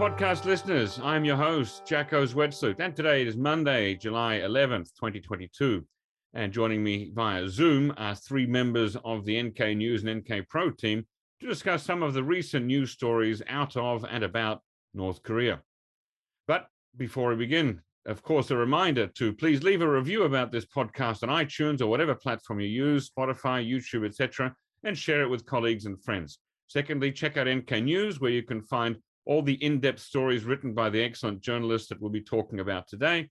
podcast listeners. I'm your host, Jacco Zwetsloot, and today is Monday, July 11th, 2022. And joining me via Zoom are three members of the NK News and NK Pro team to discuss some of the recent news stories out of and about North Korea. But before we begin, of course, a reminder to please leave a review about this podcast on iTunes or whatever platform you use, Spotify, YouTube, etc., and share it with colleagues and friends. Secondly, check out NK News, where you can find all the in-depth stories written by the excellent journalists that we'll be talking about today.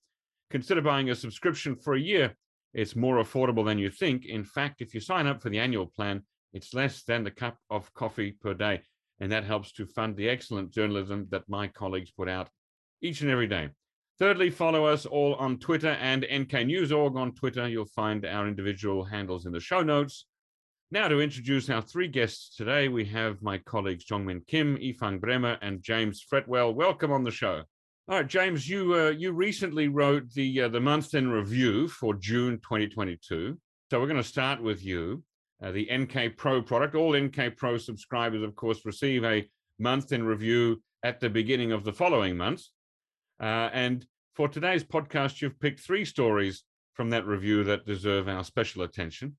Consider buying a subscription for a year. It's more affordable than you think. In fact, if you sign up for the annual plan, it's less than the cup of coffee per day. And that helps to fund the excellent journalism that my colleagues put out each and every day. Thirdly, follow us all on Twitter and NK News.org on Twitter. You'll find our individual handles in the show notes. Now, to introduce our three guests today, we have my colleagues Jeongmin Kim, Ifang Bremer, and James Fretwell. Welcome on the show. All right, James, you uh, you recently wrote the uh, the month in review for June 2022. So we're going to start with you. Uh, the NK Pro product. All NK Pro subscribers, of course, receive a month in review at the beginning of the following month. Uh, and for today's podcast, you've picked three stories from that review that deserve our special attention.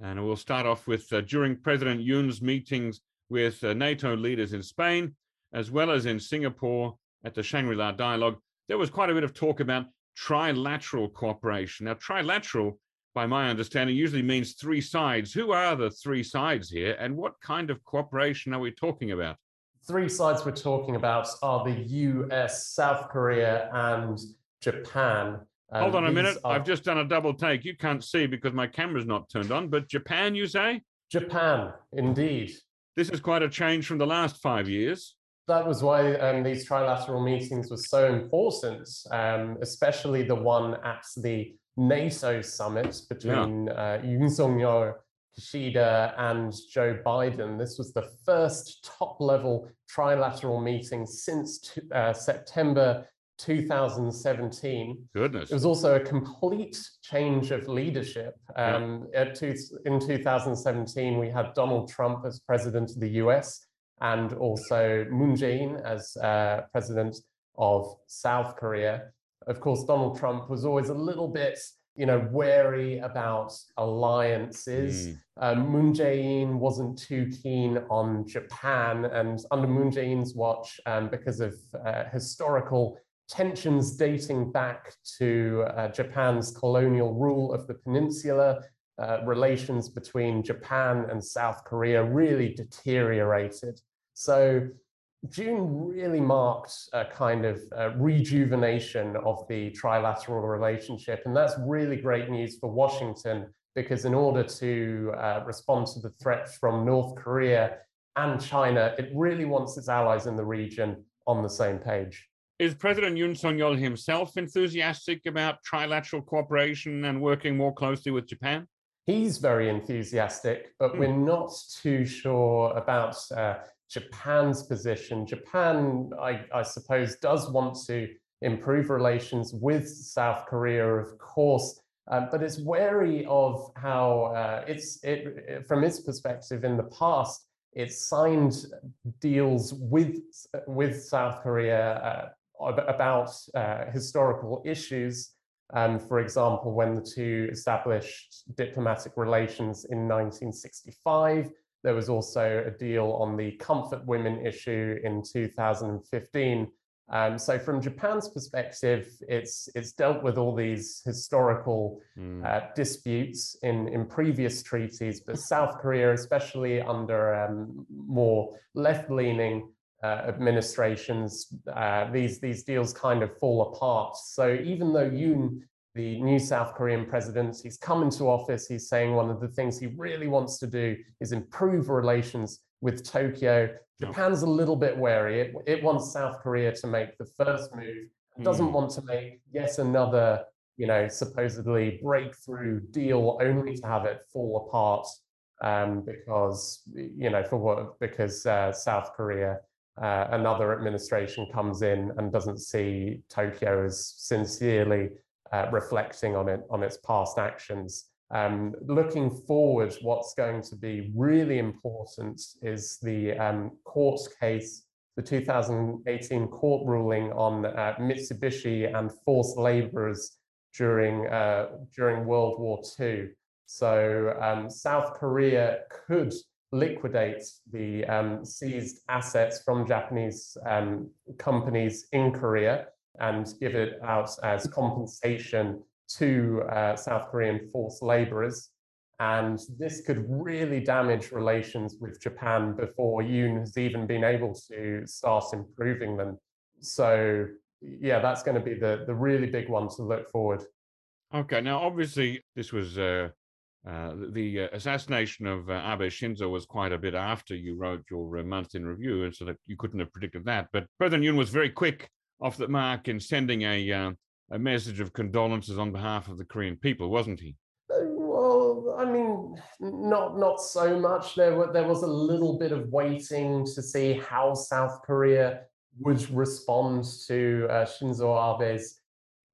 And we'll start off with uh, during President Yoon's meetings with uh, NATO leaders in Spain, as well as in Singapore at the Shangri La Dialogue, there was quite a bit of talk about trilateral cooperation. Now, trilateral, by my understanding, usually means three sides. Who are the three sides here, and what kind of cooperation are we talking about? Three sides we're talking about are the US, South Korea, and Japan. Hold on a minute. Are... I've just done a double take. You can't see because my camera's not turned on, but Japan, you say? Japan, indeed. This is quite a change from the last five years. That was why um, these trilateral meetings were so important, um, especially the one at the NATO summit between yeah. uh, Yoon Suk-yeol, Kishida, and Joe Biden. This was the first top-level trilateral meeting since uh, September 2017. Goodness. It was also a complete change of leadership. Um, yeah. two, in 2017, we had Donald Trump as president of the US and also Moon Jae-in as uh, president of South Korea. Of course, Donald Trump was always a little bit you know, wary about alliances. Mm. Um, Moon Jae-in wasn't too keen on Japan, and under Moon Jae-in's watch, um, because of uh, historical tensions dating back to uh, Japan's colonial rule of the peninsula, uh, relations between Japan and South Korea really deteriorated. So June really marked a kind of uh, rejuvenation of the trilateral relationship. And that's really great news for Washington because in order to uh, respond to the threats from North Korea and China, it really wants its allies in the region on the same page. Is President Yoon Suk Yeol himself enthusiastic about trilateral cooperation and working more closely with Japan? He's very enthusiastic, but hmm. we're not too sure about uh, Japan's position. Japan, I, I suppose, does want to improve relations with South Korea, of course, uh, but it's wary of how uh, it's it, from its perspective in the past. It signed deals with with South Korea uh, about uh, historical issues. Um, for example, when the two established diplomatic relations in 1965, there was also a deal on the comfort women issue in 2015. Um, so from Japan's perspective, it's it's dealt with all these historical mm. uh, disputes in, in previous treaties, but South Korea, especially under um, more left-leaning uh, administrations, uh, these these deals kind of fall apart. So even though Yoon, the new South Korean president, he's come into office, he's saying one of the things he really wants to do is improve relations with Tokyo. Japan's a little bit wary. It, it wants South Korea to make the first move. It doesn't mm. want to make yet another, you know, supposedly breakthrough deal only to have it fall apart um, because, you know, for what, because uh, South Korea uh, another administration comes in and doesn't see Tokyo as sincerely uh, reflecting on it on its past actions. Um, looking forward, what's going to be really important is the um, court case the 2018 court ruling on uh, Mitsubishi and forced laborers during, uh, during World War II. So um, South Korea could liquidate the um, seized assets from Japanese um, companies in Korea and give it out as compensation to uh, South Korean forced laborers. And this could really damage relations with Japan before Yoon has even been able to start improving them. So yeah, that's going to be the, the really big one to look forward. Okay, now obviously this was uh, uh, the uh, assassination of uh, Abe Shinzo was quite a bit after you wrote your uh, month in review, and so that you couldn't have predicted that. But President Yoon was very quick off the mark in sending a uh, a message of condolences on behalf of the Korean people, wasn't he? Well, I mean, not not so much. There were, there was a little bit of waiting to see how South Korea would respond to Shinzo Abe's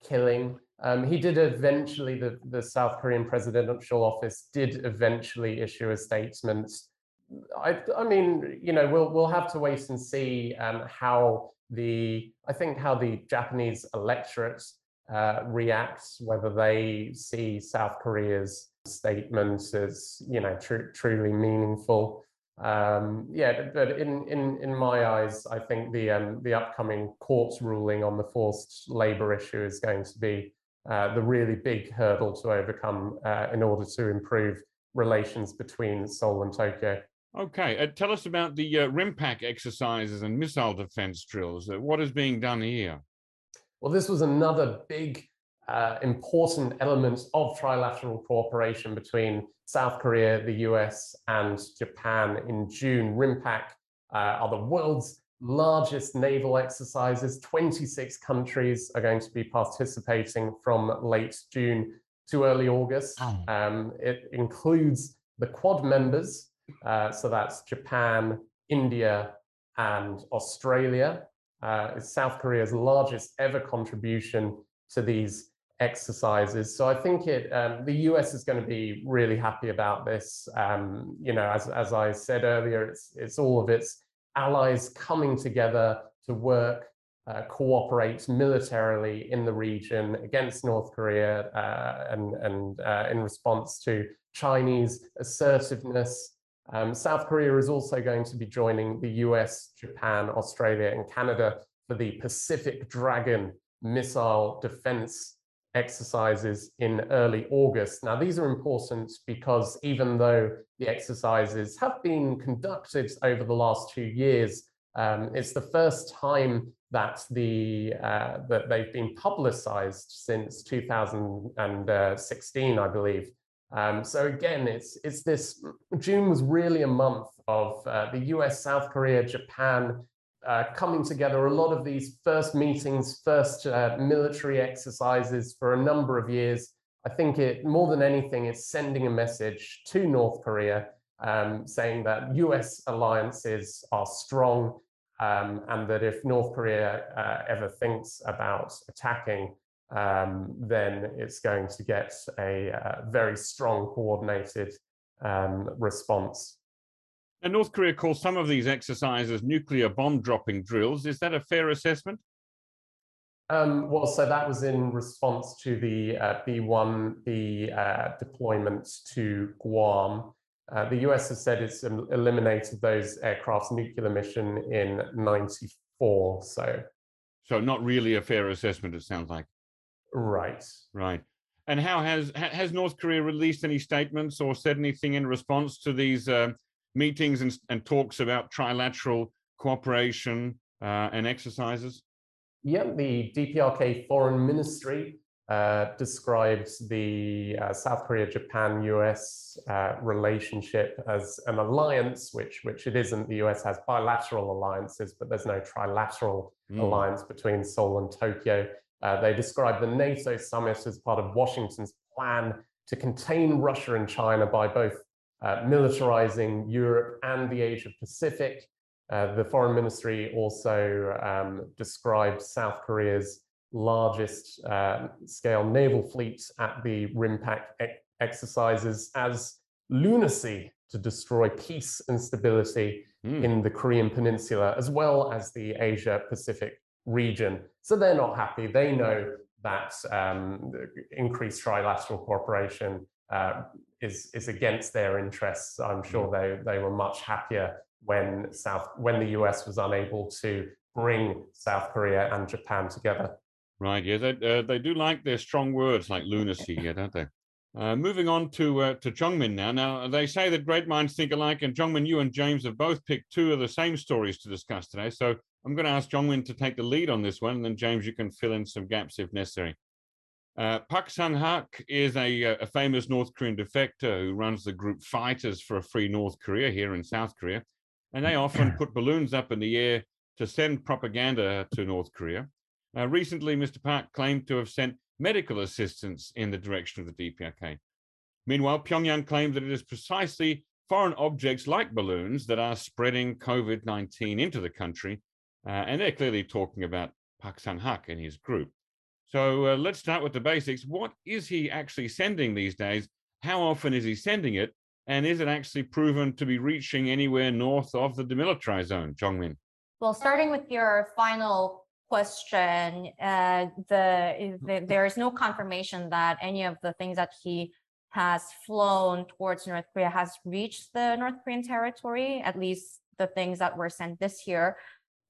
killing. Um, he did eventually, the, the South Korean presidential office did eventually issue a statement. I, I mean, you know, we'll we'll have to wait and see um, how the I think how the Japanese electorate uh, reacts, whether they see South Korea's statement as you know tr- truly meaningful. Um, yeah, but in in in my eyes, I think the um, the upcoming court's ruling on the forced labor issue is going to be uh, the really big hurdle to overcome uh, in order to improve relations between Seoul and Tokyo. Okay, uh, tell us about the uh, RIMPAC exercises and missile defense drills. Uh, what is being done here? Well, this was another big, uh, important element of trilateral cooperation between South Korea, the US, and Japan in June. RIMPAC are the world's largest naval exercises. 26 countries are going to be participating from late June to early August. Oh. Um, it includes the Quad members, uh, so that's Japan, India, and Australia. Uh, it's South Korea's largest ever contribution to these exercises. So I think it um, the US is going to be really happy about this. Um, you know, as as I said earlier, it's it's all of its allies coming together to work, uh, cooperate militarily in the region against North Korea uh, and, and uh, in response to Chinese assertiveness. Um, South Korea is also going to be joining the US, Japan, Australia, and Canada for the Pacific Dragon missile defense exercises in early August. Now, these are important because even though the exercises have been conducted over the last two years, um, it's the first time that the uh, that they've been publicized since 2016, I believe. Um, so again, it's it's this June was really a month of uh, the U.S., South Korea, Japan, uh, coming together, a lot of these first meetings, first uh, military exercises for a number of years. I think it more than anything, is sending a message to North Korea um, saying that US alliances are strong um, and that if North Korea uh, ever thinks about attacking, um, then it's going to get a uh, very strong coordinated um, response. And North Korea calls some of these exercises nuclear bomb dropping drills. Is that a fair assessment? Um, well, so that was in response to the uh, B-1B uh, deployment to Guam. Uh, the US has said it's eliminated those aircraft's nuclear mission in 94. So, so not really a fair assessment, it sounds like. Right. Right. And how has has North Korea released any statements or said anything in response to these uh, meetings and, and talks about trilateral cooperation uh, and exercises? Yeah, the DPRK Foreign Ministry uh, describes the uh, South Korea, Japan, US uh, relationship as an alliance, which which it isn't. The US has bilateral alliances, but there's no trilateral mm. alliance between Seoul and Tokyo. Uh, they describe the NATO summit as part of Washington's plan to contain Russia and China by both uh, militarizing Europe and the Asia Pacific. Uh, the foreign ministry also um, described South Korea's largest uh, scale naval fleet at the RIMPAC exercises as lunacy to destroy peace and stability mm. in the Korean Peninsula, as well as the Asia Pacific region. So they're not happy. They know that um, increased trilateral cooperation uh, is, is against their interests. I'm sure mm. they, they were much happier when South when the US was unable to bring South Korea and Japan together. Right. Yeah, they, uh, they do like their strong words like lunacy, yeah, don't they? Uh, moving on to uh, to Jeongmin now. Now they say that great minds think alike, and Jeongmin, you and James have both picked two of the same stories to discuss today. So I'm going to ask Jeongmin to take the lead on this one, and then James, you can fill in some gaps if necessary. Uh, Pak Sang Hak is a, uh, a, famous North Korean defector who runs the group Fighters for a Free North Korea here in South Korea, and they often put balloons up in the air to send propaganda to North Korea. Uh, recently, Mr. Park claimed to have sent medical assistance in the direction of the DPRK. Meanwhile, Pyongyang claimed that it is precisely foreign objects like balloons that are spreading COVID 19 into the country. Uh, and they're clearly talking about Pak Sang Hak and his group. So uh, let's start with the basics. What is he actually sending these days? How often is he sending it? And is it actually proven to be reaching anywhere north of the demilitarized zone, Jeongmin? Well, starting with your final question, uh, the, the, there is no confirmation that any of the things that he has flown towards North Korea has reached the North Korean territory, at least the things that were sent this year.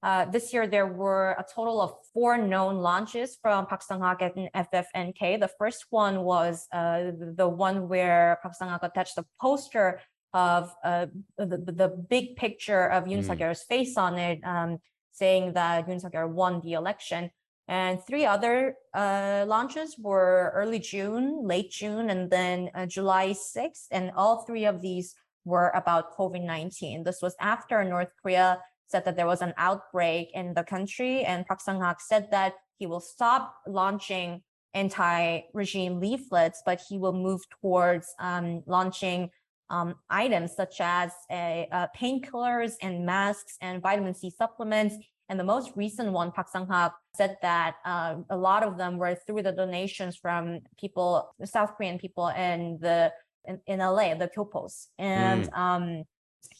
Uh, this year, there were a total of four known launches from Pak Sang-hak and FFNK. The first one was uh, the one where Pak Sang-hak attached a poster of uh, the, the big picture of Yoon mm. face on it, um, saying that Yoon Suk-yeol won the election. And three other uh, launches were early June, late June, and then uh, July 6th. And all three of these were about COVID-19. This was after North Korea said that there was an outbreak in the country. And Park Sang-hak said that he will stop launching anti-regime leaflets, but he will move towards um, launching um, items such as uh, painkillers and masks and vitamin C supplements. And the most recent one, Park Sang-hak said that uh, a lot of them were through the donations from people, South Korean people in the in, in LA, the Kyopos. And mm. um,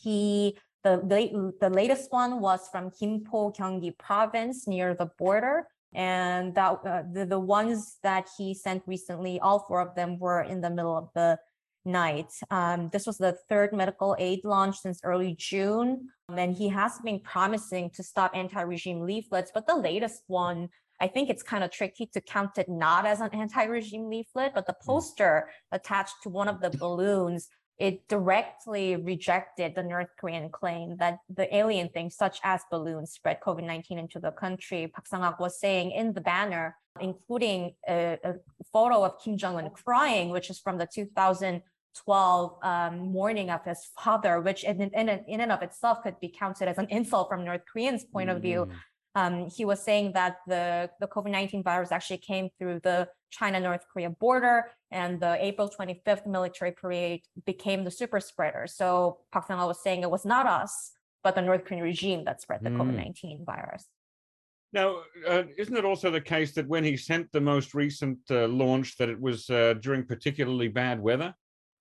he the, the, the latest one was from Gimpo, Gyeonggi province near the border. And that uh, the, the ones that he sent recently, all four of them were in the middle of the night. Um, this was the third medical aid launch since early June. And he has been promising to stop anti-regime leaflets, but the latest one, I think it's kind of tricky to count it not as an anti-regime leaflet, but the hmm. poster attached to one of the balloons, it directly rejected the North Korean claim that the alien things, such as balloons, spread COVID-19 into the country. Park Sang-hak was saying in the banner, including a, a photo of Kim Jong-un crying, which is from the 2000 12 um, mourning of his father, which in, in, in and of itself could be counted as an insult from North Koreans' point mm. of view. Mm. Um, he was saying that the, the COVID-19 virus actually came through the China-North Korea border and the April 25th military parade became the super spreader. So Park Sang-hak was saying it was not us, but the North Korean regime that spread the mm. COVID-19 virus. Now, uh, isn't it also the case that when he sent the most recent uh, launch that it was uh, during particularly bad weather?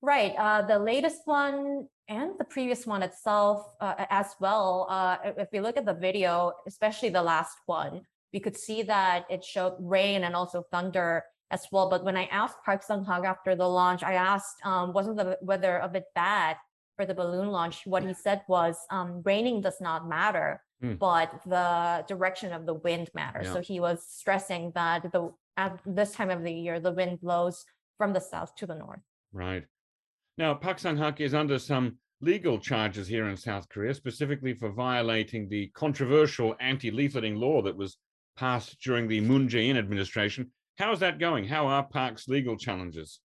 Right. Uh, the latest one and the previous one itself uh, as well. Uh, if we look at the video, especially the last one, we could see that it showed rain and also thunder as well. But when I asked Park Sung Hak after the launch, I asked, um, wasn't the weather a bit bad for the balloon launch? What he said was, um, raining does not matter, mm. but the direction of the wind matters. Yeah. So he was stressing that the at this time of the year, the wind blows from the south to the north. Right. Now, Park Sung Hak is under some legal charges here in South Korea, specifically for violating the controversial anti-leafleting law that was passed during the Moon Jae-in administration. How is that going? How are Park's legal challenges?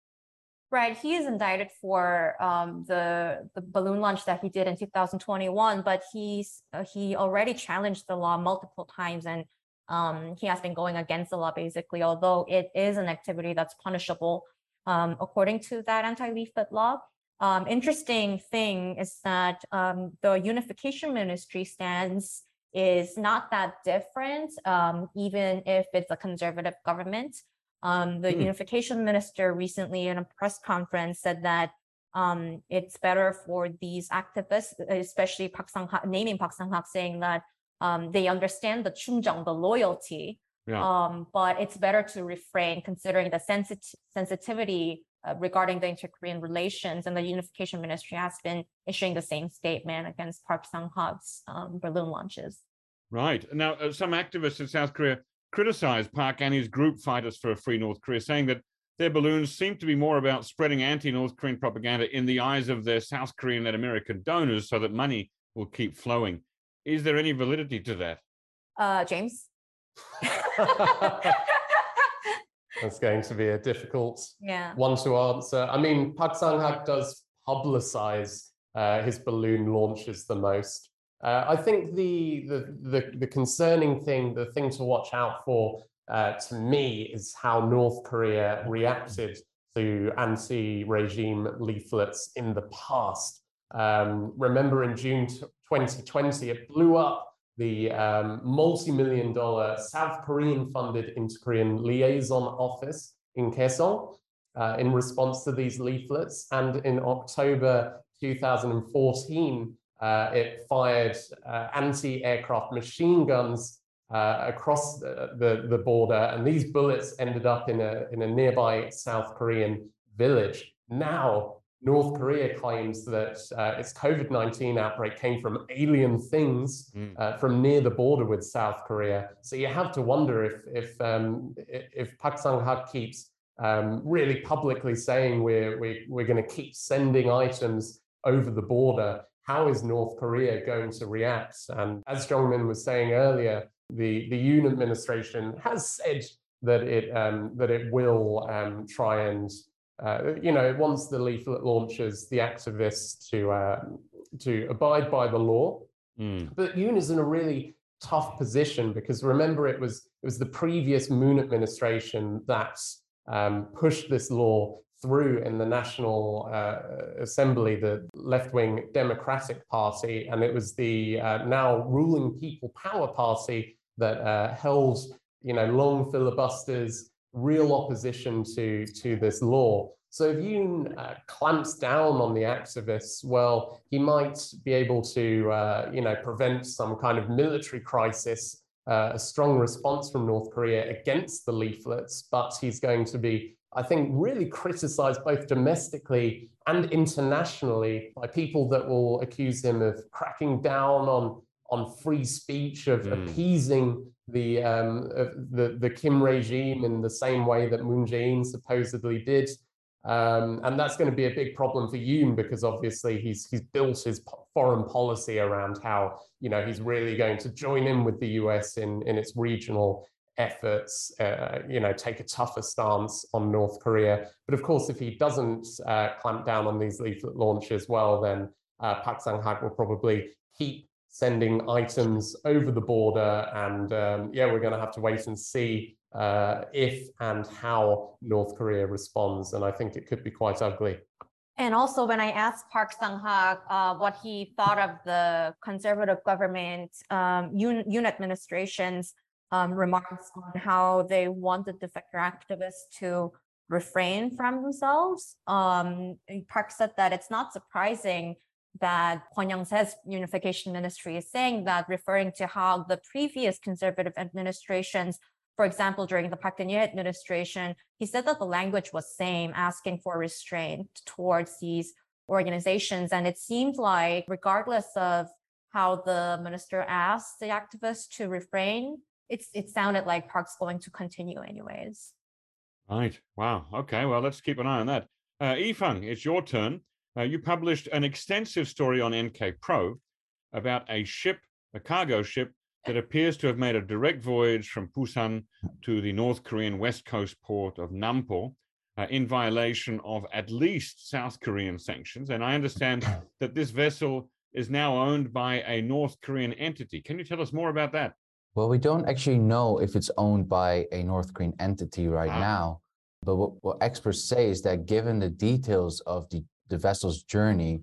Right, he is indicted for um, the the balloon launch that he did in 2021, but he's uh, he already challenged the law multiple times, and um, he has been going against the law basically. Although it is an activity that's punishable um, according to that anti-leaflet law. Um, interesting thing is that um, the unification ministry stance is not that different, um, even if it's a conservative government. Um, the mm. unification minister recently in a press conference said that um, it's better for these activists, especially Park Sang naming Park Sang Hak, saying that um, they understand the chungjang, the loyalty, Yeah. um, but it's better to refrain considering the sensit- sensitivity uh, regarding the inter-Korean relations, and the Unification Ministry has been issuing the same statement against Park Sang Hak's um, balloon launches. Right. Now, uh, some activists in South Korea criticized Park and his group Fighters for a Free North Korea, saying that their balloons seem to be more about spreading anti North Korean propaganda in the eyes of their South Korean and American donors so that money will keep flowing. Is there any validity to that? Uh, James? That's going to be a difficult yeah. one to answer. I mean, Park Sang Hak does publicize uh, his balloon launches the most. Uh, I think the, the the the concerning thing, the thing to watch out for, uh, to me, is how North Korea reacted to anti-regime leaflets in the past. Um, remember, in June 2020, it blew up the um, multi-million dollar South Korean-funded Inter-Korean liaison office in Kaesong uh, in response to these leaflets. And in October 2014, uh, it fired uh, anti-aircraft machine guns uh, across the, the, the, border, and these bullets ended up in a, in a nearby South Korean village. Now, North Korea claims that uh, its COVID-19 outbreak came from alien things mm. from near the border with South Korea. So you have to wonder if if um, if Park Sang-hak keeps um, really publicly saying we're we're, we're going to keep sending items over the border how is North Korea going to react? And as Jeongmin was saying earlier, the, the Yoon administration has said that it um, that it will um, try and uh, you know it wants the leaflet launchers, the activists to uh, to abide by the law. Mm. But Yoon is in a really tough position because remember it was it was the previous Moon administration that um, pushed this law through in the National uh, Assembly, the left wing Democratic Party, and it was the uh, now ruling People Power Party that uh, held you know, long filibusters, real opposition to, to this law. So if Yoon uh, clamps down on the activists, well, he might be able to, uh, you know, prevent some kind of military crisis, uh, a strong response from North Korea against the leaflets, but he's going to be I think, really criticized both domestically and internationally by people that will accuse him of cracking down on, on free speech, of mm. appeasing the, um, the, the Kim regime in the same way that Moon Jae-in supposedly did. Um, and that's going to be a big problem for Yoon because obviously he's he's built his foreign policy around how you know he's really going to join in with the US in in its regional efforts, uh, you know, take a tougher stance on North Korea. But of course, if he doesn't uh, clamp down on these leaflet launches, well, then uh, Park Sang-hak will probably keep sending items over the border. And um, yeah, we're going to have to wait and see uh, if and how North Korea responds. And I think it could be quite ugly. And also, when I asked Park Sang-hak uh, what he thought of the conservative government, um, administration's um, remarks on how they want the defector activists to refrain from themselves. Um, Park said that it's not surprising that Young-se's unification ministry is saying that, referring to how the previous conservative administrations, for example, during the Park Geun-hye administration, he said that the language was same, asking for restraint towards these organizations. And it seemed like, regardless of how the minister asked the activists to refrain it's it sounded like Park's going to continue anyways. Right. Wow. Okay. Well, let's keep an eye on that. Uh, Ifang, it's your turn. Uh, you published an extensive story on NK Pro about a ship, a cargo ship that appears to have made a direct voyage from Busan to the North Korean west coast port of Nampo uh, in violation of at least South Korean sanctions. And I understand that this vessel is now owned by a North Korean entity. Can you tell us more about that? Well, we don't actually know if it's owned by a North Korean entity right ah. now. But what, what, experts say is that given the details of the, the vessel's journey,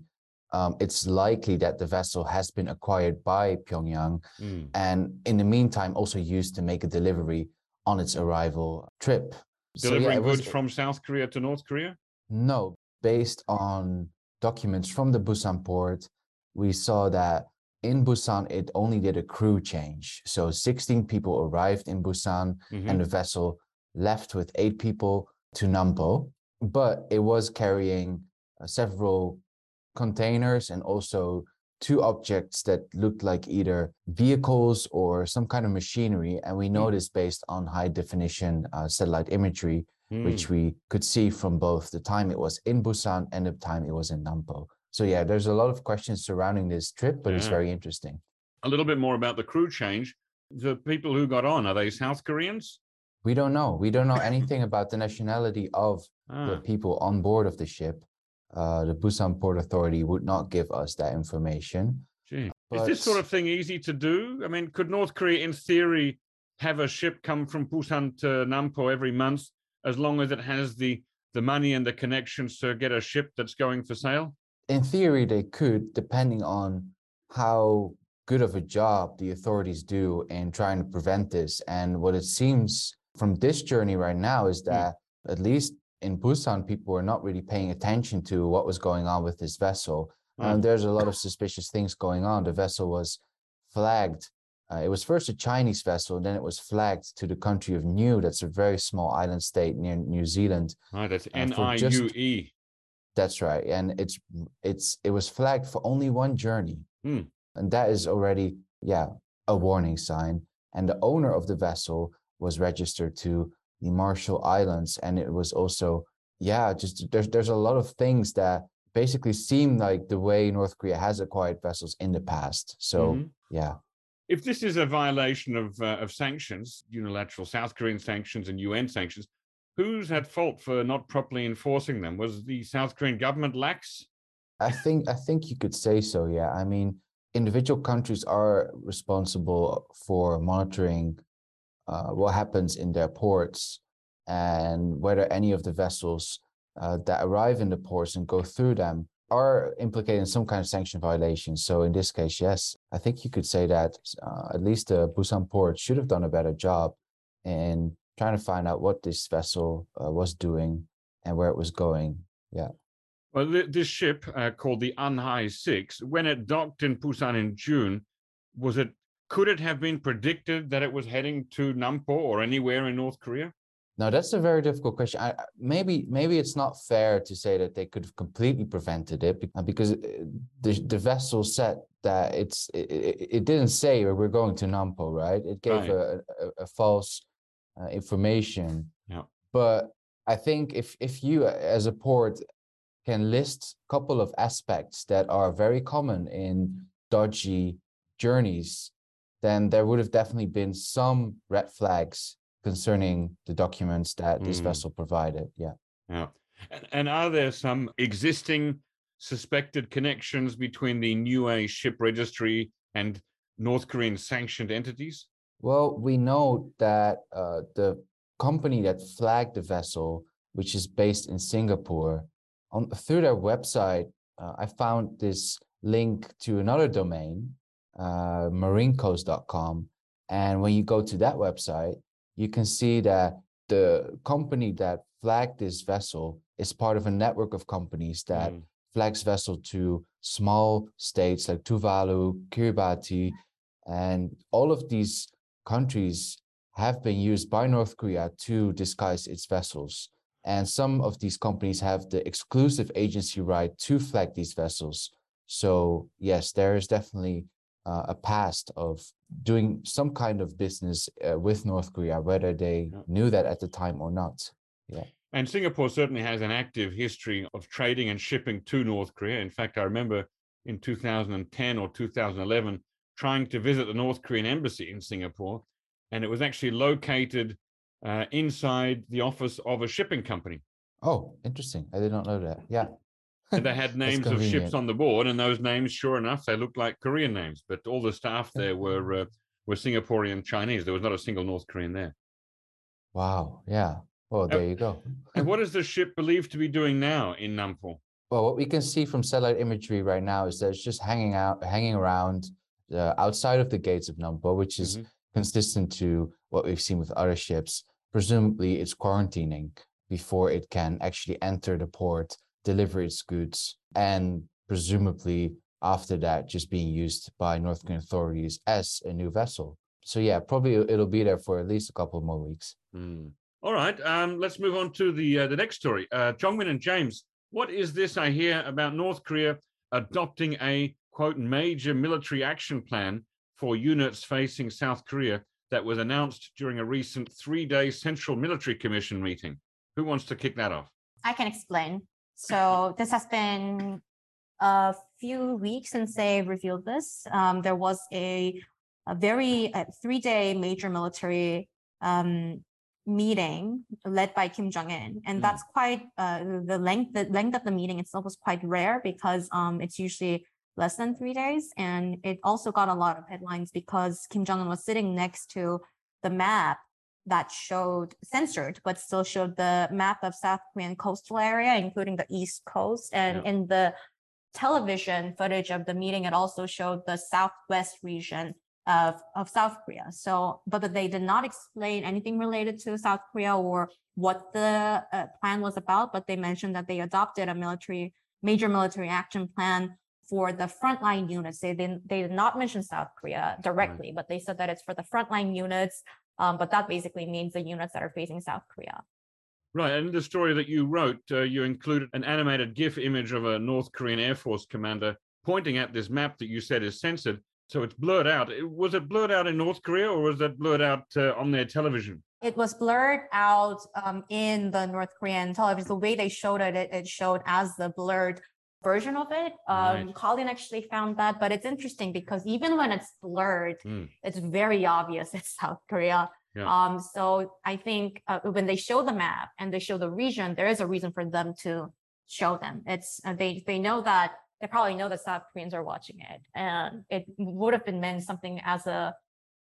um, it's likely that the vessel has been acquired by Pyongyang mm. and in the meantime also used to make a delivery on its arrival trip. Delivering so, yeah, goods was, from South Korea to North Korea? No, based on documents from the Busan port, we saw that in Busan, it only did a crew change. So 16 people arrived in Busan Mhm. and the vessel left with eight people to Nampo, but it was carrying several containers and also two objects that looked like either vehicles or some kind of machinery. And we know this based on high definition uh, satellite imagery, Mm. which we could see from both the time it was in Busan and the time it was in Nampo. So yeah, there's a lot of questions surrounding this trip, but it's very interesting. a little bit more about the crew change. The people who got on, are they South Koreans? We don't know. We don't know anything about the nationality of the Ah, people on board of the ship. Uh, the Busan Port Authority would not give us that information. gee. Is this sort of thing easy to do? I mean, could North Korea, in theory, have a ship come from Busan to Nampo every month as long as it has the the money and the connections to get a ship that's going for sale? In theory, they could, depending on how good of a job the authorities do in trying to prevent this. And what it seems from this journey right now is that, at least in Busan, people were not really paying attention to what was going on with this vessel. Um, there's a lot of suspicious things going on. The vessel was flagged. Uh, it was first a Chinese vessel, then it was flagged to the country of Niue. That's a very small island state near New Zealand. Right, that's Uh, N I U E. That's right, and it's it's it was flagged for only one journey, Hmm. and that is already yeah a warning sign. And the owner of the vessel was registered to the Marshall Islands, and it was also yeah just there's there's a lot of things that basically seem like the way North Korea has acquired vessels in the past. So Mhm. yeah, If this is a violation of uh, of sanctions, unilateral South Korean sanctions and UN sanctions, who's at fault for not properly enforcing them? Was the South Korean government lax? I think I think you could say so. Yeah, I mean, individual countries are responsible for monitoring uh, what happens in their ports and whether any of the vessels uh, that arrive in the ports and go through them are implicated in some kind of sanction violation. So in this case, yes, I think you could say that uh, at least the Busan port should have done a better job in trying to find out what this vessel uh, was doing and where it was going. Yeah. Well, th- this ship uh, called the Anhai Six, when it docked in Busan in June, was it? Could it have been predicted that it was heading to Nampo or anywhere in North Korea? No, that's a very difficult question. I, maybe maybe it's not fair to say that they could have completely prevented it uh, because uh, the the vessel said that it's it, it, it didn't say we're going to Nampo, right? It gave Right. a, a, a false uh, information. Yeah. But I think if if you uh, as a port can list a couple of aspects that are very common in dodgy journeys, then there would have definitely been some red flags concerning the documents that this Mm. vessel provided. Yeah. Yeah. And, and are there some existing suspected connections between the Niue ship registry and North Korean sanctioned entities? Well, we know that uh, the company that flagged the vessel, which is based in Singapore, on through their website, uh, I found this link to another domain, uh, marinecoast.com. And when you go to that website, you can see that the company that flagged this vessel is part of a network of companies that Mm. flags vessel to small states like Tuvalu, Kiribati, and all of these countries have been used by North Korea to disguise its vessels. And some of these companies have the exclusive agency right to flag these vessels. So, yes, there is definitely uh, a past of doing some kind of business uh, with North Korea, whether they Yeah. knew that at the time or not. Yeah. And Singapore certainly has an active history of trading and shipping to North Korea. In fact, I remember in 2010 or 2011 trying to visit the North Korean embassy in Singapore, and it was actually located uh, inside the office of a shipping company. Oh, interesting. I did not know that. Yeah. And they had names of ships on the board, and those names, sure enough, they looked like Korean names. But all the staff there were uh, were Singaporean Chinese. There was not a single North Korean there. Wow. Yeah. Well, there you go. And what is the ship believed to be doing now in Nampo? Well, what we can see from satellite imagery right now is that it's just hanging out, hanging around uh, outside of the gates of Nampo, which is Mhm. consistent to what we've seen with other ships. Presumably, it's quarantining before it can actually enter the port deliver its goods and presumably after that just being used by North Korean authorities as a new vessel. So yeah, probably it'll be there for at least a couple more weeks. Mm. All right, um, let's move on to the uh, the next story. Uh, Jeongmin and James, what is this I hear about North Korea adopting a quote major military action plan for units facing South Korea that was announced during a recent three-day Central Military Commission meeting? Who wants to kick that off? I can explain. So this has been a few weeks since they revealed this. Um, there was a, a very three-day major military um, meeting led by Kim Jong Un, and Mm. that's quite uh, the length. The length of the meeting itself was quite rare because um, it's usually less than three days, and it also got a lot of headlines because Kim Jong Un was sitting next to the map that showed censored, but still showed the map of South Korean coastal area, including the east coast. And Yeah. in the television footage of the meeting, it also showed the southwest region of, of South Korea. So, but they did not explain anything related to South Korea or what the uh, plan was about, but they mentioned that they adopted a military, major military action plan for the frontline units. They didn't, they did not mention South Korea directly, but they said that it's for the frontline units. Um, but that basically means the units that are facing South Korea. Right, and in the story that you wrote, uh, you included an animated GIF image of a North Korean Air Force commander pointing at this map that you said is censored. So it's blurred out. Was it blurred out in North Korea or was it blurred out uh, on their television? It was blurred out um, in the North Korean television. The way they showed it, it, it showed as the blurred version of it. Um, Right. Colin actually found that, but it's interesting because even when it's blurred, Hmm. it's very obvious it's South Korea. Yeah. Um, so I think uh, when they show the map and they show the region, there is a reason for them to show them. It's uh, they they know that they probably know that South Koreans are watching it, and it would have been meant something as a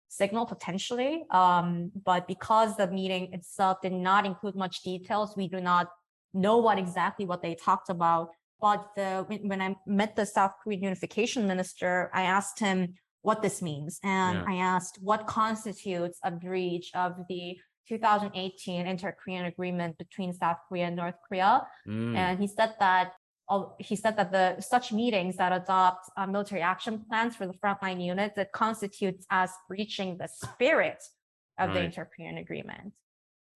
signal potentially. Um, but because the meeting itself did not include much details, we do not know what exactly what they talked about. But the, when, when I met the South Korean unification minister, I asked him what this means. And Yeah. I asked what constitutes a breach of the 2018 inter-Korean agreement between South Korea and North Korea. Mm, And he said that he said that the such meetings that adopt uh, military action plans for the frontline units that constitutes as breaching the spirit of the inter-Korean agreement.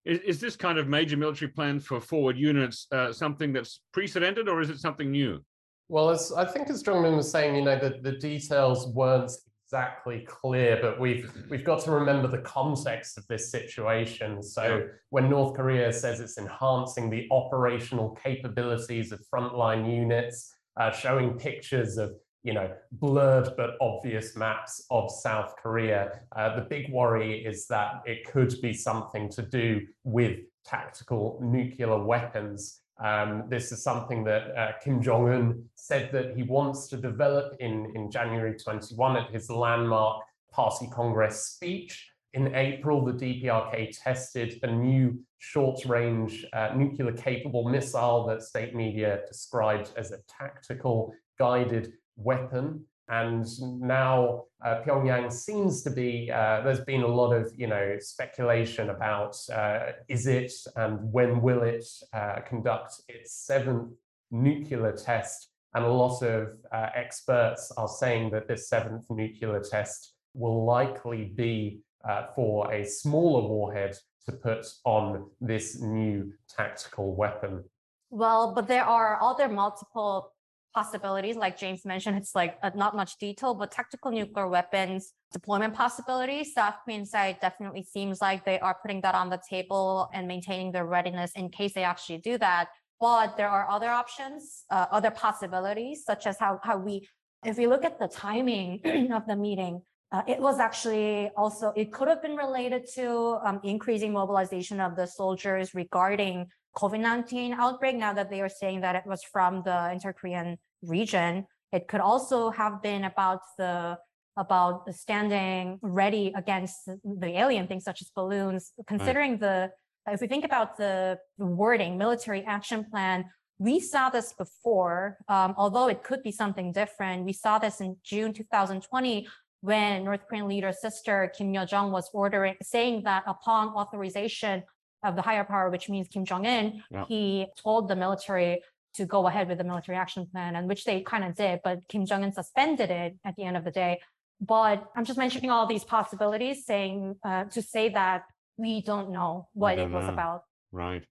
Is, is this kind of major military plan for forward units uh, something that's precedented or is it something new? Well, as I think as Jeongmin was saying, you know, the, the details weren't exactly clear, but we've we've got to remember the context of this situation. So Yeah. when North Korea says it's enhancing the operational capabilities of frontline units, uh, showing pictures of you know blurred but obvious maps of South Korea, uh, the big worry is that it could be something to do with tactical nuclear weapons. Um, this is something that uh, Kim Jong Un said that he wants to develop in, in January 21 at his landmark Party Congress speech. In April, the DPRK tested a new short range uh, nuclear capable missile that state media described as a tactical guided weapon. And now uh, Pyongyang seems to be, uh, there's been a lot of, you know, speculation about uh, is it and when will it uh, conduct its seventh nuclear test. And a lot of uh, experts are saying that this seventh nuclear test will likely be uh, for a smaller warhead to put on this new tactical weapon. Well, but there are other multiple possibilities, like James mentioned, it's like uh, not much detail, but tactical nuclear weapons deployment possibilities. South Korean side definitely seems like they are putting that on the table and maintaining their readiness in case they actually do that. But there are other options, uh, other possibilities, such as how, how we, if we look at the timing of the meeting, uh, it was actually also, it could have been related to um, increasing mobilization of the soldiers regarding COVID-19 outbreak. Now that they are saying that it was from the inter-Korean region, it could also have been about the about the standing ready against the alien things such as balloons. Considering the, if we think about the wording, military action plan, we saw this before, um, although it could be something different. We saw this in June 2020 when North Korean leader sister Kim Yo Jong was ordering, saying that upon authorization of the higher power, which means Kim Jong Un, Yeah. he told the military to go ahead with the military action plan, and which they kind of did, but Kim Jong Un suspended it at the end of the day. But I'm just mentioning all these possibilities, saying uh, to say that we don't know what don't it was know. about. Right.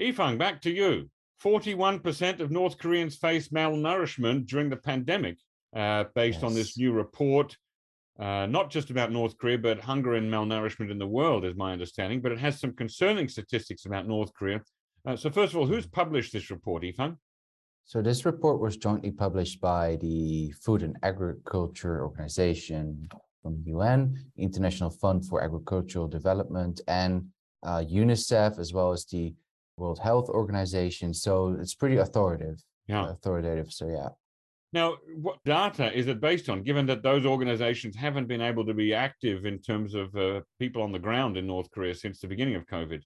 Ifang, back to you. 41% of North Koreans face malnourishment during the pandemic, uh, based on this new report. Uh, not just about North Korea, but hunger and malnourishment in the world, is my understanding. But it has some concerning statistics about North Korea. Uh, so, first of all, who's published this report, Ifang? So this report was jointly published by the Food and Agriculture Organization from the UN, International Fund for Agricultural Development, and uh, UNICEF, as well as the World Health Organization. So it's pretty authoritative. Yeah. Authoritative. So yeah. Now, what data is it based on, given that those organizations haven't been able to be active in terms of uh, people on the ground in North Korea since the beginning of COVID?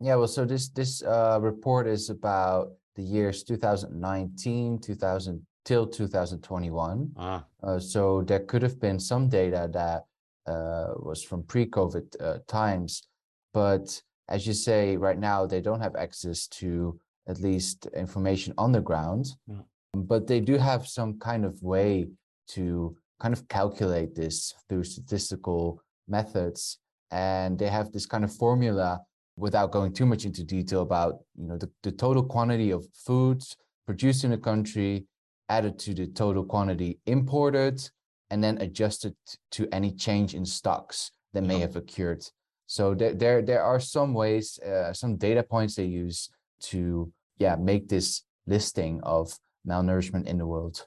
Yeah, well, so this this uh, report is about the years 2019, 2000 till 2021. Ah, Uh, so there could have been some data that uh, was from pre-COVID uh, times, but as you say, right now they don't have access to at least information on the ground. Yeah. But they do have some kind of way to kind of calculate this through statistical methods, and they have this kind of formula without going too much into detail about you know the, the total quantity of foods produced in a country added to the total quantity imported and then adjusted to any change in stocks that may Yeah. have occurred. So there, there, there are some ways, uh, some data points they use to, yeah, make this listing of malnourishment in the world.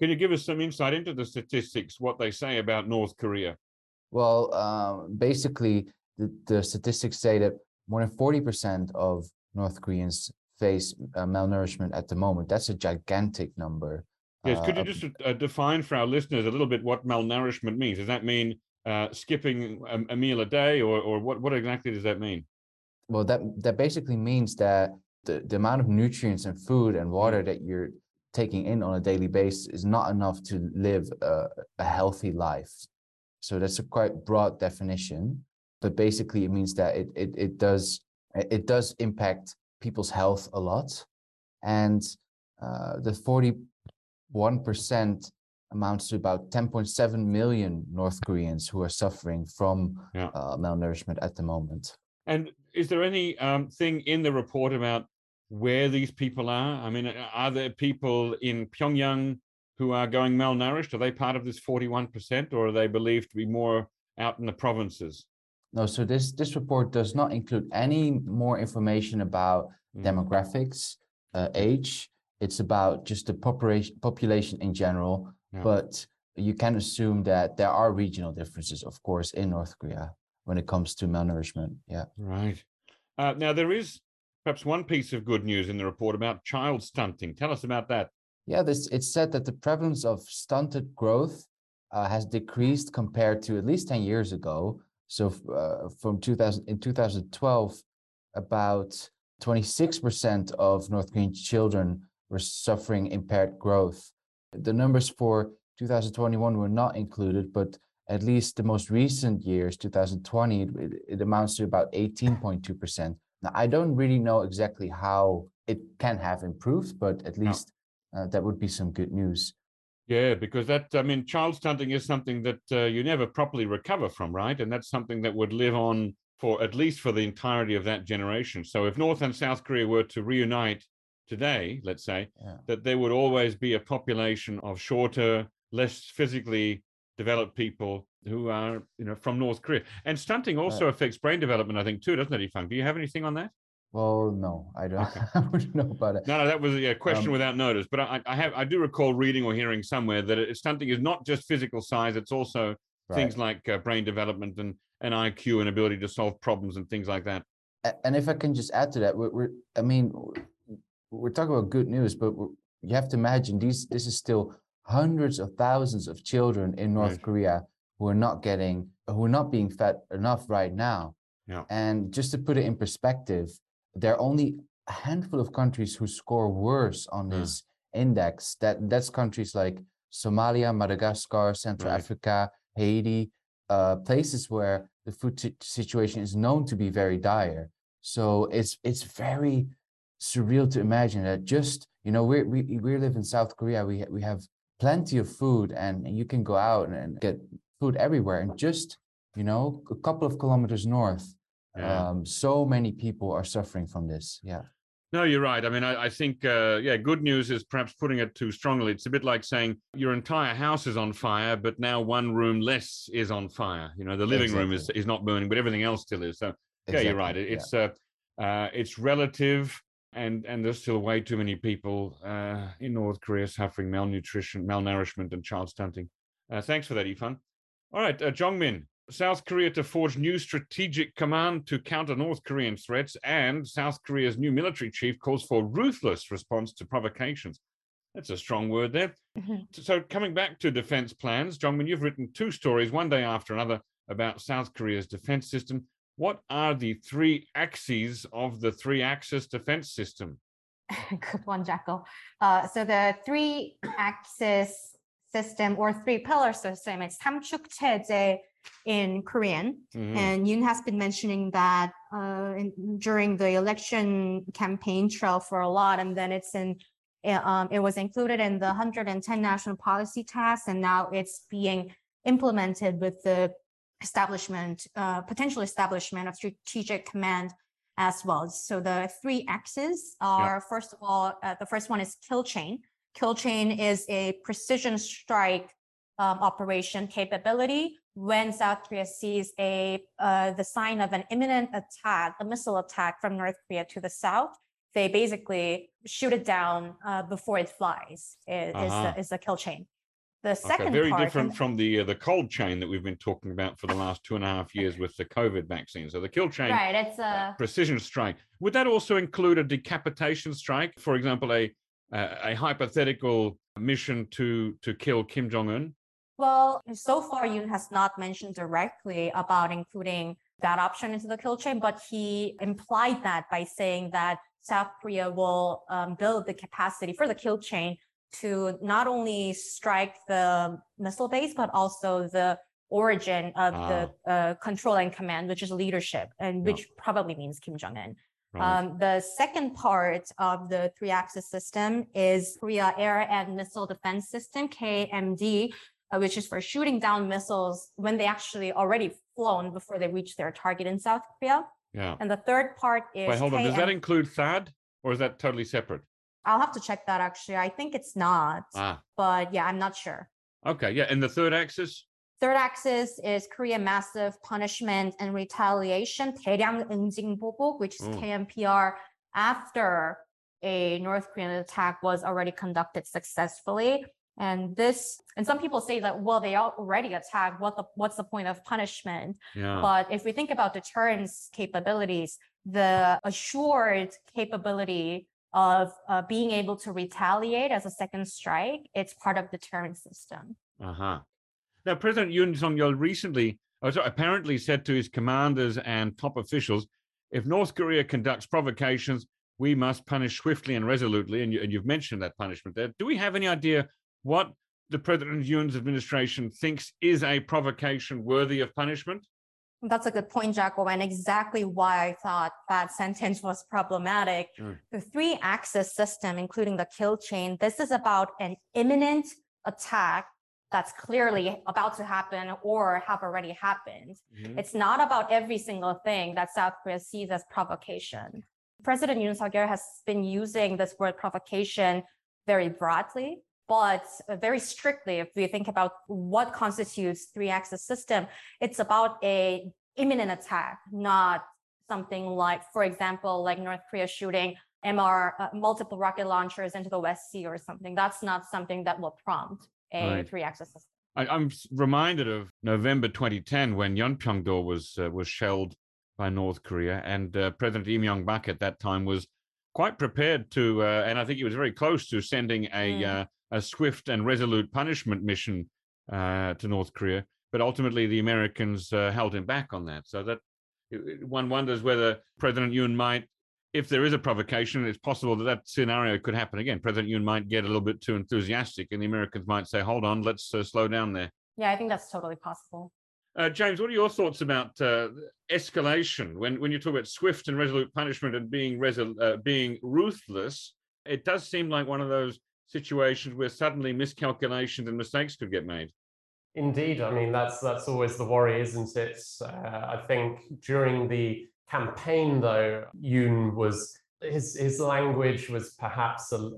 can you give us some insight into the statistics, what they say about North Korea? Well, um, basically, the, the statistics say that more than 40% of North Koreans face uh, malnourishment at the moment. That's a gigantic number. Yes, could uh, you just uh, define for our listeners a little bit what malnourishment means? Does that mean uh, skipping a, a meal a day, or, or what, what exactly does that mean? Well, that that basically means that the, the amount of nutrients and food and water that you're taking in on a daily basis is not enough to live a, a healthy life. So that's a quite broad definition, but basically it means that it it it does it it does impact people's health a lot, and uh, the forty one percent amounts to about 10.7 million North Koreans who are suffering from Yeah. uh, malnourishment at the moment. And is there any um, thing in the report about where these people are? I mean, are there people in Pyongyang who are going malnourished? Are they part of this 41%, or are they believed to be more out in the provinces? No, so this this report does not include any more information about Mm. demographics, uh, age. It's about just the population population in general. Yeah. But you can assume that there are regional differences, of course, in North Korea when it comes to malnourishment. Yeah. Right. Uh, now, there is perhaps one piece of good news in the report about child stunting. Tell us about that. Yeah, this it's said that the prevalence of stunted growth uh, has decreased compared to at least 10 years ago. So uh, from 2000 in 2012, about 26% of North Korean children were suffering impaired growth. The numbers for 2021 were not included, but at least the most recent years, 2020, it, it amounts to about 18.2%. Now, I don't really know exactly how it can have improved, but at No. least uh, that would be some good news. Yeah, because that, I mean, child stunting is something that uh, you never properly recover from, right? And that's something that would live on for at least for the entirety of that generation. So if North and South Korea were to reunite today, let's say, Yeah. that there would always be a population of shorter, less physically developed people who are, you know, from North Korea. And stunting also affects brain development, I think, too, doesn't it, Ifang? Do you have anything on that? Well, no, I don't, Okay. I wouldn't know about it. No, no, that was a question Um, without notice. But I, I have, I do recall reading or hearing somewhere that it, stunting is not just physical size; it's also things like uh, brain development and and IQ and ability to solve problems and things like that. And if I can just add to that, we're, we're I mean, we're talking about good news, but we're, you have to imagine these. This is still hundreds of thousands of children in North Right. Korea who are not getting, who are not being fed enough right now. Yeah. And just to put it in perspective, there are only a handful of countries who score worse on Yeah. this index. That that's countries like Somalia, Madagascar, Central Right. Africa, Haiti, uh, places where the food si- situation is known to be very dire. So it's it's very surreal to imagine that just you know we we we live in South Korea. We we have plenty of food and, and you can go out and, and get food everywhere. And just you know a couple of kilometers north, Yeah. um, so many people are suffering from this. Yeah. No, you're right. I mean, I, I think, uh, yeah, good news is perhaps putting it too strongly. It's a bit like saying your entire house is on fire, but now one room less is on fire. You know, the living room is, is not burning, but everything else still is. So, yeah, you're right. It- Exactly, yeah. It's uh, uh, it's relative, and and there's still way too many people uh, in North Korea suffering malnutrition, malnourishment, and child stunting. Uh, thanks for that, Ifang. All right, uh, Jeongmin. South Korea to forge new strategic command to counter North Korean threats, and South Korea's new military chief calls for ruthless response to provocations. That's a strong word there. Mhm. So, coming back to defense plans, Jeongmin, you've written two stories, one day after another, about South Korea's defense system what are the three axes of the three axis defense system? Good one, Jacco. Uh, so the three axis system or three pillar system is 삼축체제 in Korean. Mm-hmm. And Yoon has been mentioning that uh, in, during the election campaign trail for a lot. And then it's in, it, um, it was included in the 110 national policy tasks. And now it's being implemented with the establishment, uh, potential establishment of strategic command as well. So the three axes are, first of all, uh, the first one is kill chain. Kill chain is a precision strike um, operation capability when South Korea sees a uh, the sign of an imminent attack, a missile attack from North Korea to the south. They basically shoot it down uh, before it flies. Is, is, Uh-huh. the, is the kill chain. The Okay, second very part, different from the uh, the cold chain that we've been talking about for the last two and a half years with the COVID vaccine. So the kill chain, right? It's uh, a precision strike. Would that also include a decapitation strike? For example, a a, a hypothetical mission to to kill Kim Jong Un. Well, so far Yoon has not mentioned directly about including that option into the kill chain, but he implied that by saying that South Korea will um, build the capacity for the kill chain to not only strike the missile base, but also the origin of the uh, control and command, which is leadership, and Yeah. which probably means Kim Jong Un. Right. Um, the second part of the three axis system is Korea Air and Missile Defense System, KMD, uh, which is for shooting down missiles when they actually already flown before they reach their target in South Korea. yeah. And the third part is Wait, hold on. Does that include THAAD, or is that totally separate? I'll have to check that actually. I think it's not, Ah, but yeah, I'm not sure. okay. Yeah. And the third axis. Third axis is Korea massive punishment and retaliation, 대량 응징 보복, which is Mm. KMPR after a North Korean attack was already conducted successfully. And this, and some people say that, well, they already attacked. What the, what's the point of punishment? Yeah. But if we think about deterrence capabilities, the assured capability of uh, being able to retaliate as a second strike, it's part of deterrence system. Uh-huh. Now, President Yoon Suk-yeol recently, oh, apparently said to his commanders and top officials, if North Korea conducts provocations, we must punish swiftly and resolutely. And, you, and you've mentioned that punishment there. Do we have any idea what the President Yoon's administration thinks is a provocation worthy of punishment? That's a good point, Jacco, and exactly why I thought that sentence was problematic. Mm. The three axis system, including the kill chain, this is about an imminent attack that's clearly about to happen or have already happened. Mhm. It's not about every single thing that South Korea sees as provocation. President Yoon suk yeol has been using this word provocation very broadly, but uh, very strictly. If we think about what constitutes three-axis system, it's about a imminent attack, not something like, for example, like North Korea shooting MR uh, multiple rocket launchers into the West Sea or something. That's not something that will prompt a Right. three-axis system. I, I'm reminded of November 2010 when Yeonpyeong-do was uh, was shelled by North Korea, and uh, President Lee Myung-bak at that time was quite prepared to, uh, and I think he was very close to sending a Mm. A swift and resolute punishment mission uh, to North Korea. But ultimately, the Americans uh, held him back on that. So that one wonders whether President Yoon might. If there is a provocation, it's possible that that scenario could happen again. President Yoon might get a little bit too enthusiastic, and the Americans might say, "Hold on, let's uh, slow down there." Yeah, I think that's totally possible. Uh, James, what are your thoughts about uh, escalation when, when you talk about swift and resolute punishment and being resol- uh, being ruthless? It does seem like one of those situations where suddenly miscalculations and mistakes could get made. Indeed, I mean that's that's always the worry, isn't it? Uh, I think during the campaign, though, Yoon was his his language was perhaps a,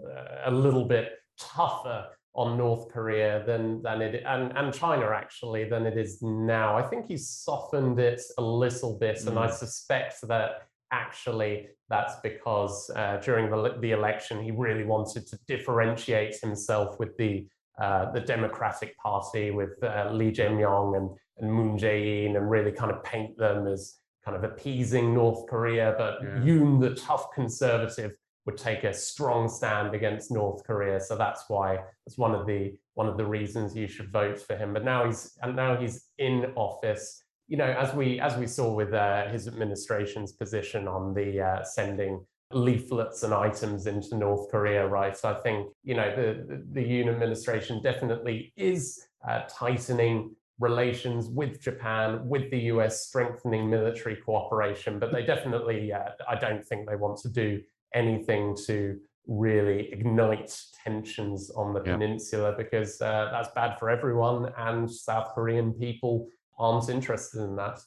a little bit tougher on North Korea than than it and, and China actually than it is now. I think he's softened it a little bit, mm. and I mm. suspect that actually that's because uh, during the, the election he really wanted to differentiate himself with the uh, the Democratic Party with uh, Lee Jae-myung and, and Moon Jae-in and really kind of paint them as kind of appeasing North Korea. But yeah. Yoon, the tough conservative, would take a strong stand against North Korea. So that's why it's one of the one of the reasons you should vote for him. But now he's and now he's in office. You know, as we as we saw with uh, his administration's position on the uh, sending leaflets and items into North Korea, right? So I think you know the the, the Yoon administration definitely is uh, tightening relations with Japan, with the US, strengthening military cooperation. But they definitely, uh, I don't think they want to do anything to really ignite tensions on the yeah. peninsula because uh, that's bad for everyone, and South Korean people aren't interested in that.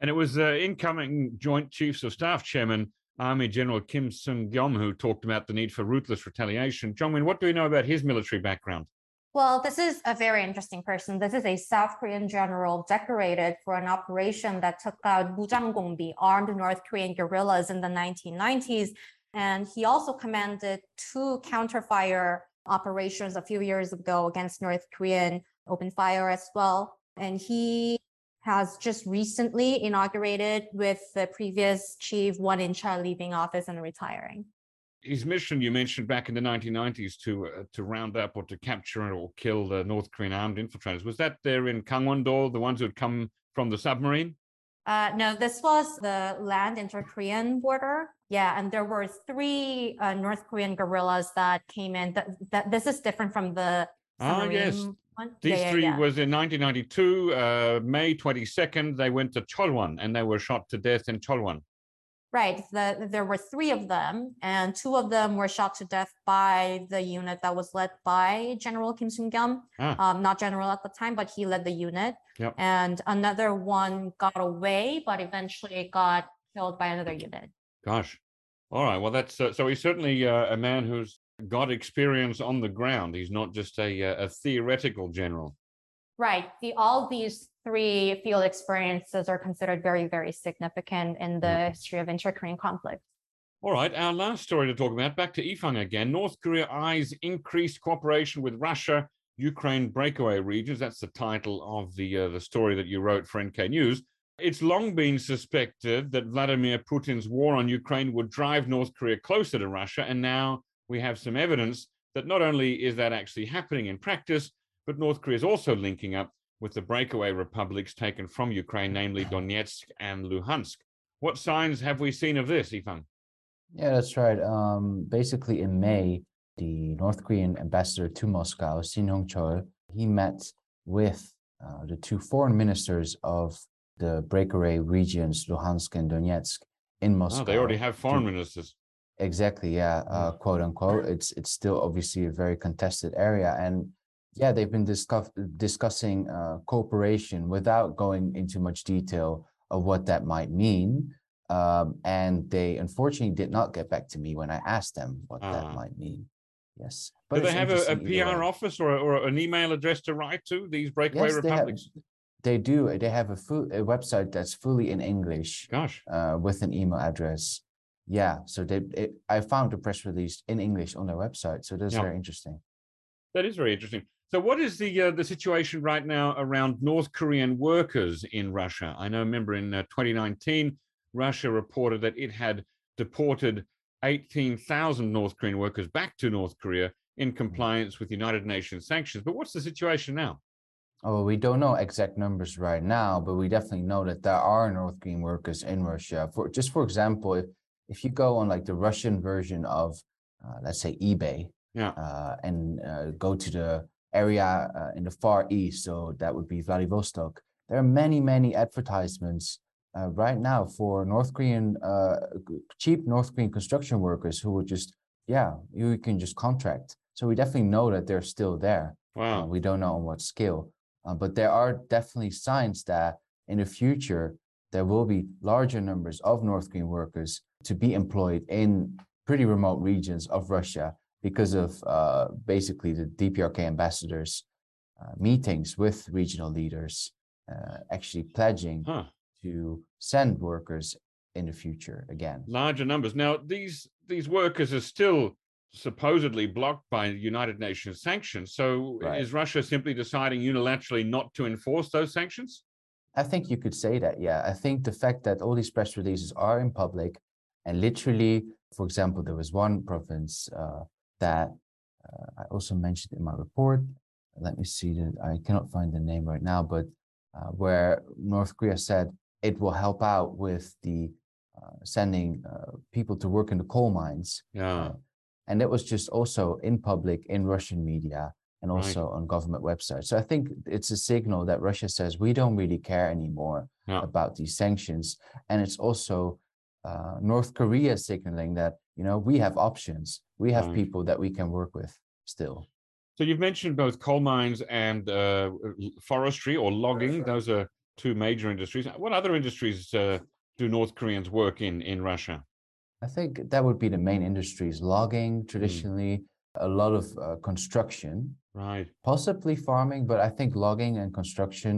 And it was uh, incoming Joint Chiefs of Staff Chairman Army General Kim Seung-kyum who talked about the need for ruthless retaliation. Jeongmin, what do we know about his military background? Well, this is a very interesting person. This is a South Korean general decorated for an operation that took out Mujanggongbi, armed North Korean guerrillas in the 1990s. And he also commanded two counterfire operations a few years ago against North Korean open fire as well. And he has just recently inaugurated with the previous chief Won In-cheol leaving office and retiring. His mission, you mentioned back in the 1990s to uh, to round up or to capture or kill the North Korean armed infiltrators. Was that there in Gangwon-do, the ones who had come from the submarine? Uh, no, this was the land inter-Korean border. Yeah, and there were three uh, North Korean guerrillas that came in. That, that this is different from the submarine. Oh yes, one? These yeah, three yeah, yeah. was in 1992, uh, May 22nd. They went to Cheorwon and they were shot to death in Cheorwon. Right. The, there were three of them, and two of them were shot to death by the unit that was led by General Kim Seung-kyum. Ah. Um, not general at the time, but he led the unit. Yep. And another one got away, but eventually got killed by another unit. Gosh. All right. Well, that's uh, so he's certainly uh, a man who's got experience on the ground. He's not just a, uh, a theoretical general. Right. The, all these three field experiences are considered very, very significant in the mm. history of inter-Korean conflict. All right, our last story to talk about, back to Ifang again. North Korea eyes increased cooperation with Russia, Ukraine breakaway regions. That's the title of the, uh, the story that you wrote for NK News. It's long been suspected that Vladimir Putin's war on Ukraine would drive North Korea closer to Russia, and now we have some evidence that not only is that actually happening in practice, but North Korea is also linking up with the breakaway republics taken from Ukraine, namely Donetsk and Luhansk. What signs have we seen of this, Ifang? Yeah, that's right. Um, basically, in May, the North Korean ambassador to Moscow, Shin Hong-chol, he met with uh, the two foreign ministers of the breakaway regions, Luhansk and Donetsk, in Moscow. Oh, they already have foreign to, ministers. Exactly, yeah, uh, quote unquote. It's it's still obviously a very contested area, and yeah, they've been discuss- discussing uh, cooperation without going into much detail of what that might mean. Um, and they unfortunately did not get back to me when I asked them what uh, that might mean. Yes. But Do they have a, a PR office or, or an email address to write to these breakaway yes, republics? They, have, they do. They have a, full, a website that's fully in English. Gosh. Uh, with an email address. Yeah. So they, it, I found the press release in English on their website. So that's yeah. very interesting. That is very interesting. So, what is the uh, the situation right now around North Korean workers in Russia? I know, remember in uh, 2019, Russia reported that it had deported 18,000 North Korean workers back to North Korea in mm-hmm. compliance with United Nations sanctions. But what's the situation now? Oh, we don't know exact numbers right now, but we definitely know that there are North Korean workers in Russia. For just for example, if you go on like the Russian version of, uh, let's say eBay, yeah, uh, and uh, go to the area uh, in the far east, so that would be Vladivostok, there are many, many advertisements uh, right now for North Korean, uh, cheap North Korean construction workers who would just, yeah, you can just contract. So we definitely know that they're still there. Wow. we don't know on what scale, but there are definitely signs that in the future there will be larger numbers of North Korean workers to be employed in pretty remote regions of Russia because of uh, basically the DPRK ambassadors uh, meetings with regional leaders, uh, actually pledging Huh. to send workers in the future again. Larger numbers. Now, these these workers are still supposedly blocked by United Nations sanctions. So Right. is Russia simply deciding unilaterally not to enforce those sanctions? I think you could say that, yeah. I think the fact that all these press releases are in public and literally, for example, there was one province uh, that uh, I also mentioned in my report. Let me see that I cannot find the name right now, but uh, where North Korea said it will help out with the uh, sending uh, people to work in the coal mines. Yeah. Uh, and that was just also in public in Russian media and Right. also on government websites. So I think it's a signal that Russia says we don't really care anymore Yeah. about these sanctions, and it's also uh, North Korea signaling that you know we have options, we have Right. people that we can work with still. So you've mentioned both coal mines and uh, forestry or logging. Those are two major industries. What other industries uh, do North Koreans work in in Russia? I think that would be the main industries: logging, traditionally, a lot of uh, construction, Right. possibly farming, but I think logging and construction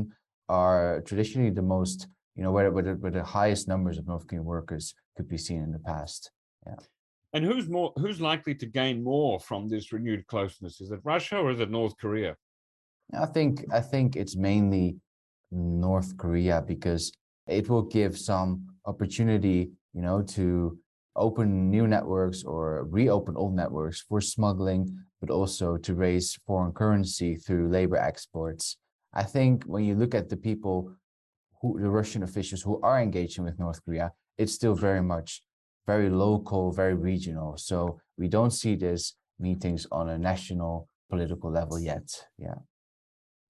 are traditionally the most, you know, where, where, the, where the highest numbers of North Korean workers could be seen in the past. And who's more who's likely to gain more from this renewed closeness? Is it Russia or is it North Korea? I think I think it's mainly North Korea because it will give some opportunity, you know, to open new networks or reopen old networks for smuggling, but also to raise foreign currency through labor exports. I think when you look at the people who the Russian officials who are engaging with North Korea, it's still very much very local, very regional. So we don't see this meetings on a national political level yet. Yeah.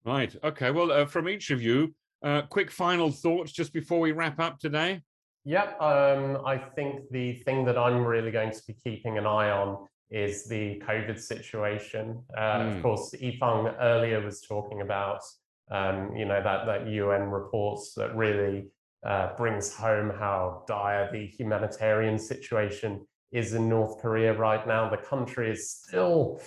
Right. Okay. Well, uh, from each of you, uh, quick final thoughts just before we wrap up today. Yep, um, I think the thing that I'm really going to be keeping an eye on is the COVID situation. Uh, Mm. Of course, Ifang earlier was talking about, um, you know, that that UN reports that really uh, brings home how dire the humanitarian situation is in North Korea right now. The country is still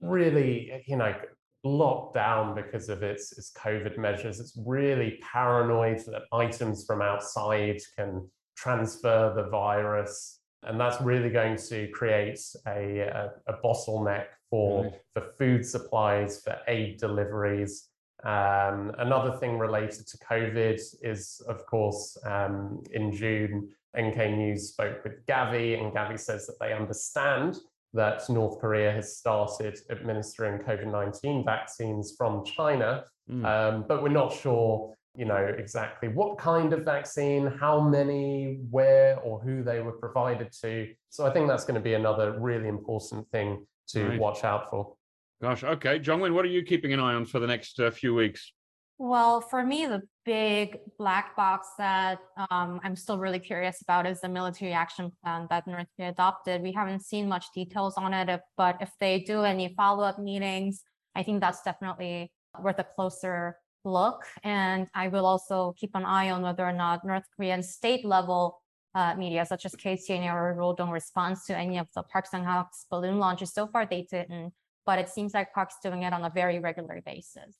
really, you know, locked down because of its, its COVID measures. It's really paranoid that items from outside can transfer the virus. And that's really going to create a, a, a bottleneck for, Right. for food supplies, for aid deliveries. Um, another thing related to COVID is, of course, um, in June, NK News spoke with Gavi, and Gavi says that they understand that North Korea has started administering COVID 19 vaccines from China, Mm. um, but we're not sure. You know exactly what kind of vaccine, how many, where, or who they were provided to. So I think that's going to be another really important thing to Right. watch out for. Gosh. Okay, Jeongmin, what are you keeping an eye on for the next uh, few weeks? Well, for me, the big black box that um, I'm still really curious about is the military action plan that North Korea adopted. We haven't seen much details on it, but if they do any follow-up meetings, I think that's definitely worth a closer look. And I will also keep an eye on whether or not North Korean state level uh, media, such as KCNA or Rodong, responds to any of the Park Sang-hak's balloon launches. So far, they didn't, but it seems like Park's doing it on a very regular basis.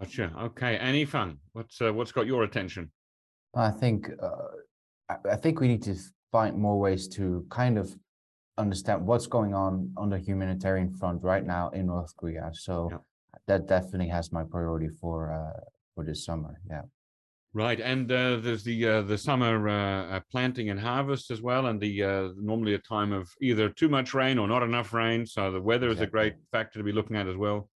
Gotcha. Okay, Annie Fung, what's uh, what's got your attention? I think uh, I, I think we need to find more ways to kind of understand what's going on on the humanitarian front right now in North Korea. So Yeah. that definitely has my priority for uh, for this summer. Yeah. Right, and uh, there's the uh, the summer uh, uh, planting and harvest as well, and the uh, normally a time of either too much rain or not enough rain. So the weather is a great factor to be looking at as well.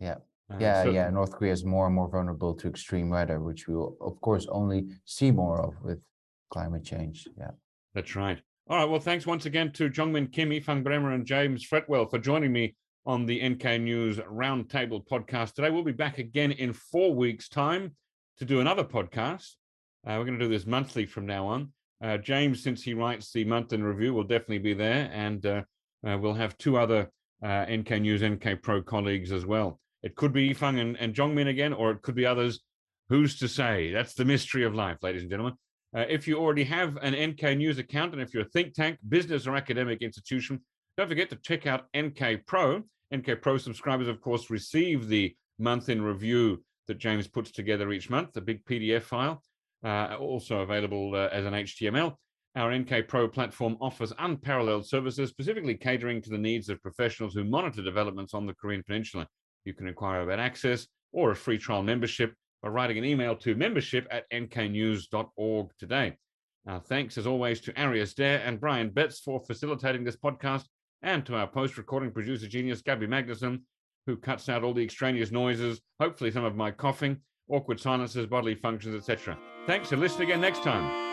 Yeah. Uh, Yeah, so- yeah. North Korea is more and more vulnerable to extreme weather, which we will, of course, only see more of with climate change. Yeah. That's right. All right. Well, thanks once again to Jeongmin Kim, Ifang Bremer, and James Fretwell for joining me on the NK News Roundtable podcast today. We'll be back again in four weeks' time to do another podcast. Uh, we're going to do this monthly from now on. Uh, James, since he writes the month in review, will definitely be there, and uh, uh, we'll have two other uh, NK News, NK Pro colleagues as well. It could be Ifang and, and Jeongmin again, or it could be others. Who's to say? That's the mystery of life, ladies and gentlemen. Uh, if you already have an NK News account, and if you're a think tank, business, or academic institution, don't forget to check out NK Pro. NK Pro subscribers, of course, receive the month in review that James puts together each month, a big PDF file, uh, also available uh, as an HTML. Our NK Pro platform offers unparalleled services, specifically catering to the needs of professionals who monitor developments on the Korean Peninsula. You can inquire about access or a free trial membership by writing an email to membership at nknews.org today. Our thanks, as always, to Arius Derr and Brian Betts for facilitating this podcast, and to our post recording producer genius, Gabby Magnuson, who cuts out all the extraneous noises, hopefully some of my coughing, awkward silences, bodily functions, etc. Thanks and listen again next time.